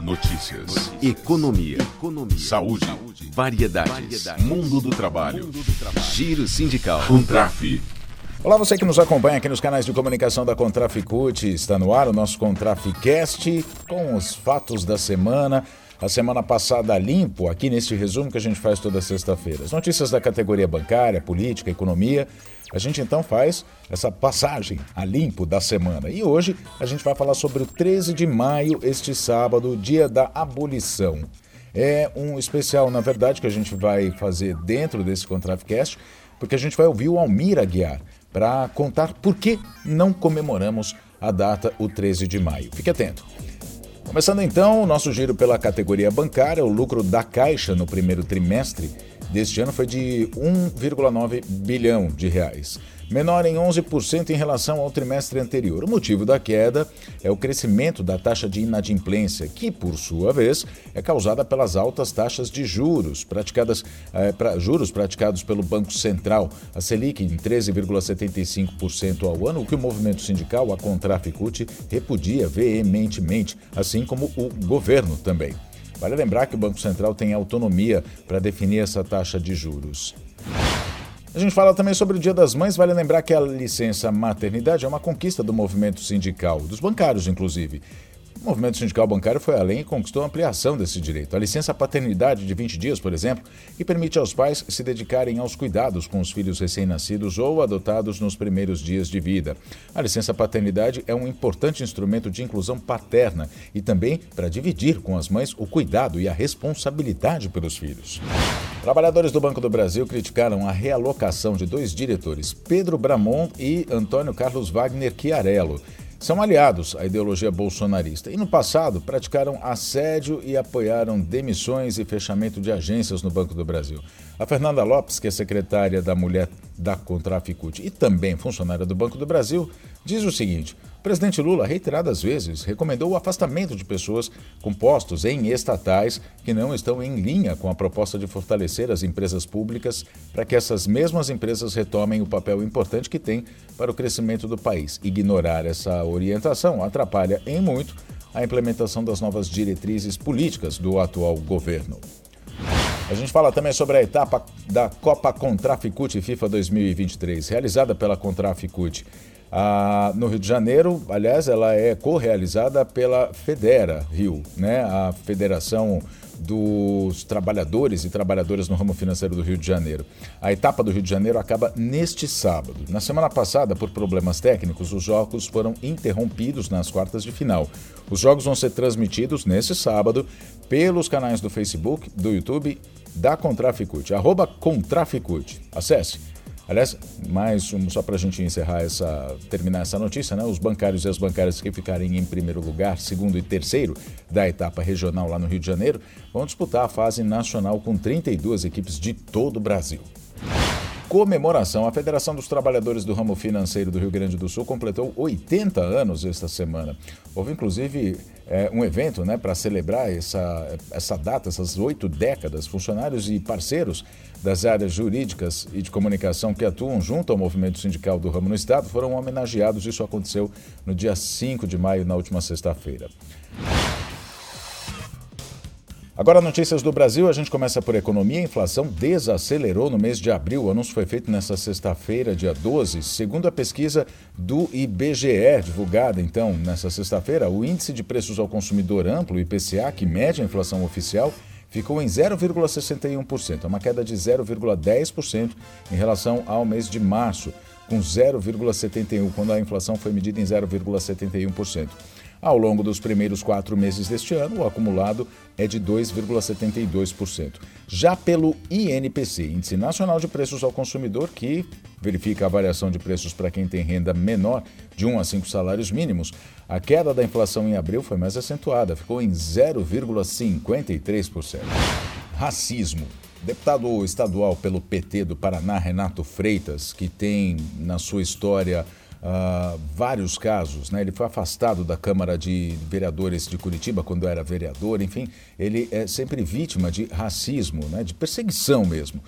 Notícias. Economia. Economia. Saúde. Saúde. Variedades. Variedades. Mundo do trabalho. Mundo do trabalho. Giro sindical. Contraf. Olá, você que nos acompanha aqui nos canais de comunicação da Contraficute. Está no ar o nosso Contraficast com os fatos da semana. A semana passada limpo, aqui neste resumo que a gente faz toda sexta-feira. As notícias da categoria bancária, política, economia. A gente então faz essa passagem a limpo da semana. E hoje a gente vai falar sobre o 13 de maio, este sábado, dia da abolição. É um especial, na verdade, que a gente vai fazer dentro desse Contraficast, porque a gente vai ouvir o Almir Aguiar para contar por que não comemoramos a data, o 13 de maio. Fique atento. Começando então o nosso giro pela categoria bancária, o lucro da Caixa no primeiro trimestre deste ano foi de 1,9 bilhão de reais, menor em 11% em relação ao trimestre anterior. O motivo da queda é o crescimento da taxa de inadimplência, que, por sua vez, é causada pelas altas taxas de juros praticadas eh, pra, juros praticados pelo Banco Central, a Selic em 13,75% ao ano, o que o movimento sindical, a Contraficute, repudia veementemente, assim como o governo também. Vale lembrar que o Banco Central tem autonomia para definir essa taxa de juros. A gente fala também sobre o Dia das Mães. Vale lembrar que a licença maternidade é uma conquista do movimento sindical, dos bancários, inclusive. O movimento sindical bancário foi além e conquistou a ampliação desse direito. A licença paternidade de 20 dias, por exemplo, que permite aos pais se dedicarem aos cuidados com os filhos recém-nascidos ou adotados nos primeiros dias de vida. A licença paternidade é um importante instrumento de inclusão paterna e também para dividir com as mães o cuidado e a responsabilidade pelos filhos. Trabalhadores do Banco do Brasil criticaram a realocação de dois diretores, Pedro Bramon e Antônio Carlos Wagner Chiarello são aliados à ideologia bolsonarista e no passado praticaram assédio e apoiaram demissões e fechamento de agências no Banco do Brasil. A Fernanda Lopes, que é secretária da Mulher da Contraficute e também funcionária do Banco do Brasil, diz o seguinte: o presidente Lula, reiteradas vezes, recomendou o afastamento de pessoas com postos em estatais que não estão em linha com a proposta de fortalecer as empresas públicas para que essas mesmas empresas retomem o papel importante que têm para o crescimento do país. Ignorar essa orientação atrapalha em muito a implementação das novas diretrizes políticas do atual governo. A gente fala também sobre a etapa da Copa Contraficute FIFA 2023, realizada pela Contraficute. Ah, no Rio de Janeiro, aliás, ela é co-realizada pela Federa Rio, né? a Federação dos Trabalhadores e Trabalhadoras no ramo financeiro do Rio de Janeiro. A etapa do Rio de Janeiro acaba neste sábado. Na semana passada, por problemas técnicos, os jogos foram interrompidos nas quartas de final. Os jogos vão ser transmitidos nesse sábado pelos canais do Facebook, do YouTube, da Contraficute, arroba Contraficute. Acesse Aliás, mais um, só para a gente encerrar essa, terminar essa notícia, né? Os bancários e as bancárias que ficarem em primeiro lugar, segundo e terceiro da etapa regional lá no Rio de Janeiro, vão disputar a fase nacional com 32 equipes de todo o Brasil comemoração. A Federação dos Trabalhadores do Ramo Financeiro do Rio Grande do Sul completou 80 anos esta semana. Houve, inclusive, é, um evento né, para celebrar essa, essa data, essas oito décadas. Funcionários e parceiros das áreas jurídicas e de comunicação que atuam junto ao movimento sindical do ramo no Estado foram homenageados. Isso aconteceu no dia 5 de maio, na última sexta-feira. Agora, notícias do Brasil. A gente começa por economia. A inflação desacelerou no mês de abril. O anúncio foi feito nesta sexta-feira, dia 12. Segundo a pesquisa do IBGE, divulgada então nesta sexta-feira, o índice de preços ao consumidor amplo, IPCA, que mede a inflação oficial, ficou em 0,61%, uma queda de 0,10% em relação ao mês de março, com 0,71%, quando a inflação foi medida em 0,71%. Ao longo dos primeiros quatro meses deste ano, o acumulado é de 2,72%. Já pelo INPC, Índice Nacional de Preços ao Consumidor, que verifica a variação de preços para quem tem renda menor de 1 a 5 salários mínimos, a queda da inflação em abril foi mais acentuada, ficou em 0,53%. Racismo. Deputado estadual pelo PT do Paraná, Renato Freitas, que tem na sua história uh, vários casos. Né? Ele foi afastado da Câmara de Vereadores de Curitiba quando era vereador. Enfim, ele é sempre vítima de racismo, né? de perseguição mesmo.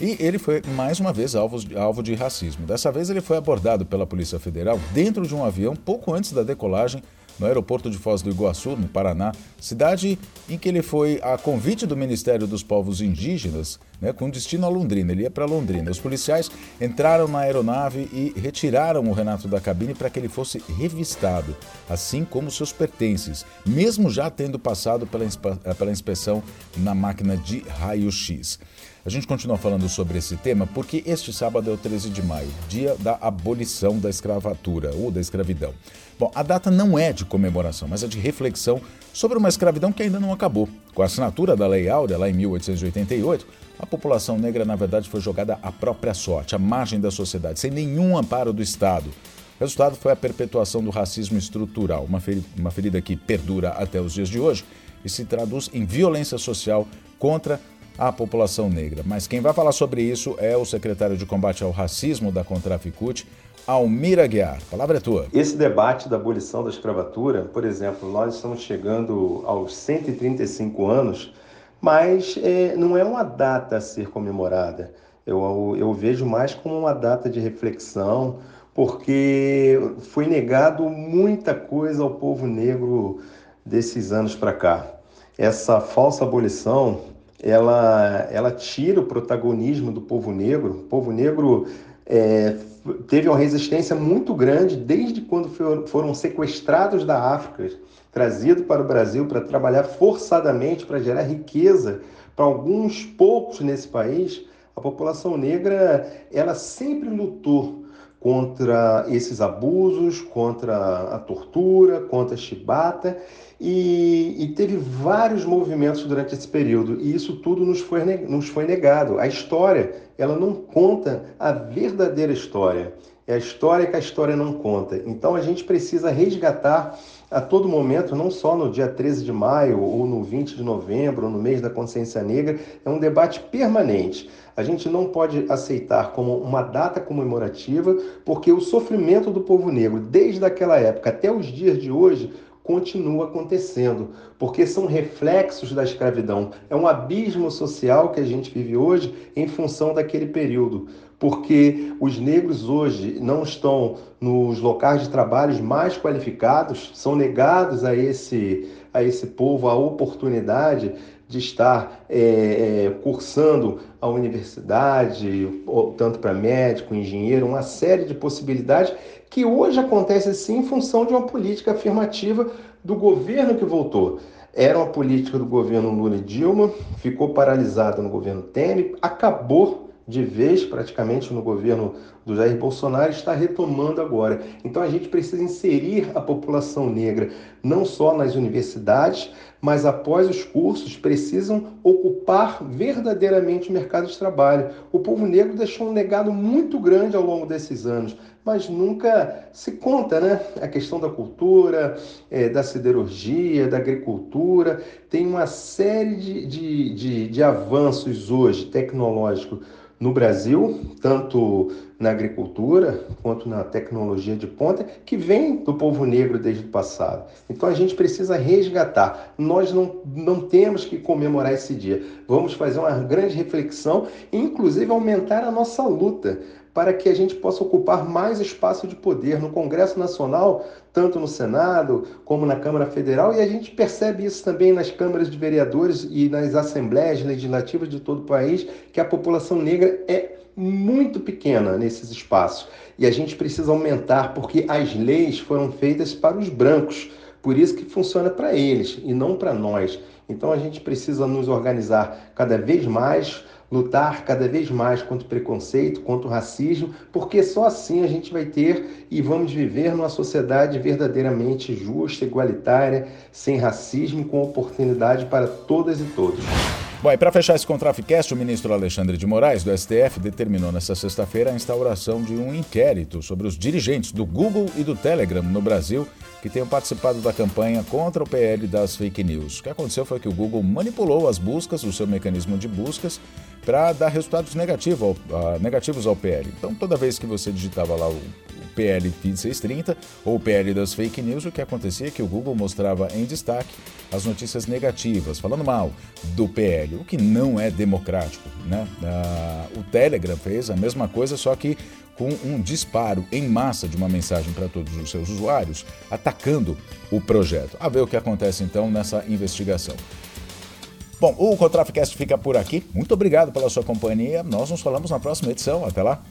E ele foi mais uma vez alvo, alvo de racismo. Dessa vez ele foi abordado pela Polícia Federal dentro de um avião pouco antes da decolagem no aeroporto de Foz do Iguaçu, no Paraná, cidade em que ele foi a convite do Ministério dos Povos Indígenas, né, com destino a Londrina. Ele ia para Londrina. Os policiais entraram na aeronave e retiraram o Renato da cabine para que ele fosse revistado, assim como seus pertences, mesmo já tendo passado pela, pela inspeção na máquina de raio-x. A gente continua falando sobre esse tema porque este sábado é o 13 de maio, dia da abolição da escravatura ou da escravidão. Bom, a data não é de comemoração, mas é de reflexão sobre uma escravidão que ainda não acabou. Com a assinatura da Lei Áurea, lá em 1888, a população negra, na verdade, foi jogada à própria sorte, à margem da sociedade, sem nenhum amparo do Estado. O resultado foi a perpetuação do racismo estrutural, uma ferida, uma ferida que perdura até os dias de hoje e se traduz em violência social contra à população negra. Mas quem vai falar sobre isso é o secretário de combate ao racismo da Contraficute, Almir Aguiar. A palavra é tua. Esse debate da abolição da escravatura, por exemplo, nós estamos chegando aos 135 anos, mas é, não é uma data a ser comemorada. Eu, eu vejo mais como uma data de reflexão, porque foi negado muita coisa ao povo negro desses anos para cá. Essa falsa abolição ela, ela tira o protagonismo do povo negro. O povo negro é, teve uma resistência muito grande desde quando foram sequestrados da África, trazidos para o Brasil para trabalhar forçadamente para gerar riqueza para alguns poucos nesse país. A população negra ela sempre lutou contra esses abusos, contra a tortura, contra a chibata, e, e, teve vários movimentos durante esse período, e isso tudo nos foi, nos foi negado. A história, ela não conta a verdadeira história, é a história que a história não conta. Então a gente precisa resgatar a todo momento, não só no dia 13 de maio, ou no 20 de novembro, ou no mês da consciência negra, é um debate permanente a gente não pode aceitar como uma data comemorativa, porque o sofrimento do povo negro, desde aquela época até os dias de hoje, continua acontecendo, porque são reflexos da escravidão. É um abismo social que a gente vive hoje em função daquele período, porque os negros hoje não estão nos locais de trabalho mais qualificados, são negados a esse a esse povo a oportunidade de estar é, é, cursando a universidade, tanto para médico, engenheiro, uma série de possibilidades que hoje acontece sim em função de uma política afirmativa do governo que voltou. Era uma política do governo Lula e Dilma, ficou paralisada no governo Temer, acabou de vez praticamente no governo do Jair Bolsonaro está retomando agora. Então a gente precisa inserir a população negra não só nas universidades, mas após os cursos precisam ocupar verdadeiramente o mercado de trabalho. O povo negro deixou um legado muito grande ao longo desses anos, mas nunca se conta, né? A questão da cultura, é, da siderurgia, da agricultura, tem uma série de, de, de, de avanços hoje tecnológicos no Brasil, tanto na agricultura quanto na tecnologia de ponta, que vem do povo negro desde o passado. Então a gente precisa resgatar. Nós não, não temos que comemorar esse dia. Vamos fazer uma grande reflexão e, inclusive, aumentar a nossa luta para que a gente possa ocupar mais espaço de poder no Congresso Nacional, tanto no Senado como na Câmara Federal, e a gente percebe isso também nas câmaras de vereadores e nas assembleias legislativas de todo o país, que a população negra é muito pequena nesses espaços. E a gente precisa aumentar, porque as leis foram feitas para os brancos. Por isso que funciona para eles e não para nós. Então a gente precisa nos organizar cada vez mais, lutar cada vez mais contra o preconceito, contra o racismo, porque só assim a gente vai ter e vamos viver numa sociedade verdadeiramente justa, igualitária, sem racismo com oportunidade para todas e todos. Bom, e para fechar esse Contraficast, o ministro Alexandre de Moraes, do STF, determinou nesta sexta-feira a instauração de um inquérito sobre os dirigentes do Google e do Telegram no Brasil que tenham participado da campanha contra o PL das fake news. O que aconteceu foi que o Google manipulou as buscas, o seu mecanismo de buscas, para dar resultados negativos ao, negativos ao PL. Então, toda vez que você digitava lá o PL 2630 ou PL das fake news, o que acontecia é que o Google mostrava em destaque as notícias negativas, falando mal do PL, o que não é democrático. Né? Uh, o Telegram fez a mesma coisa, só que com um disparo em massa de uma mensagem para todos os seus usuários, atacando o projeto. A ver o que acontece então nessa investigação. Bom, o Contraficast fica por aqui. Muito obrigado pela sua companhia. Nós nos falamos na próxima edição. Até lá.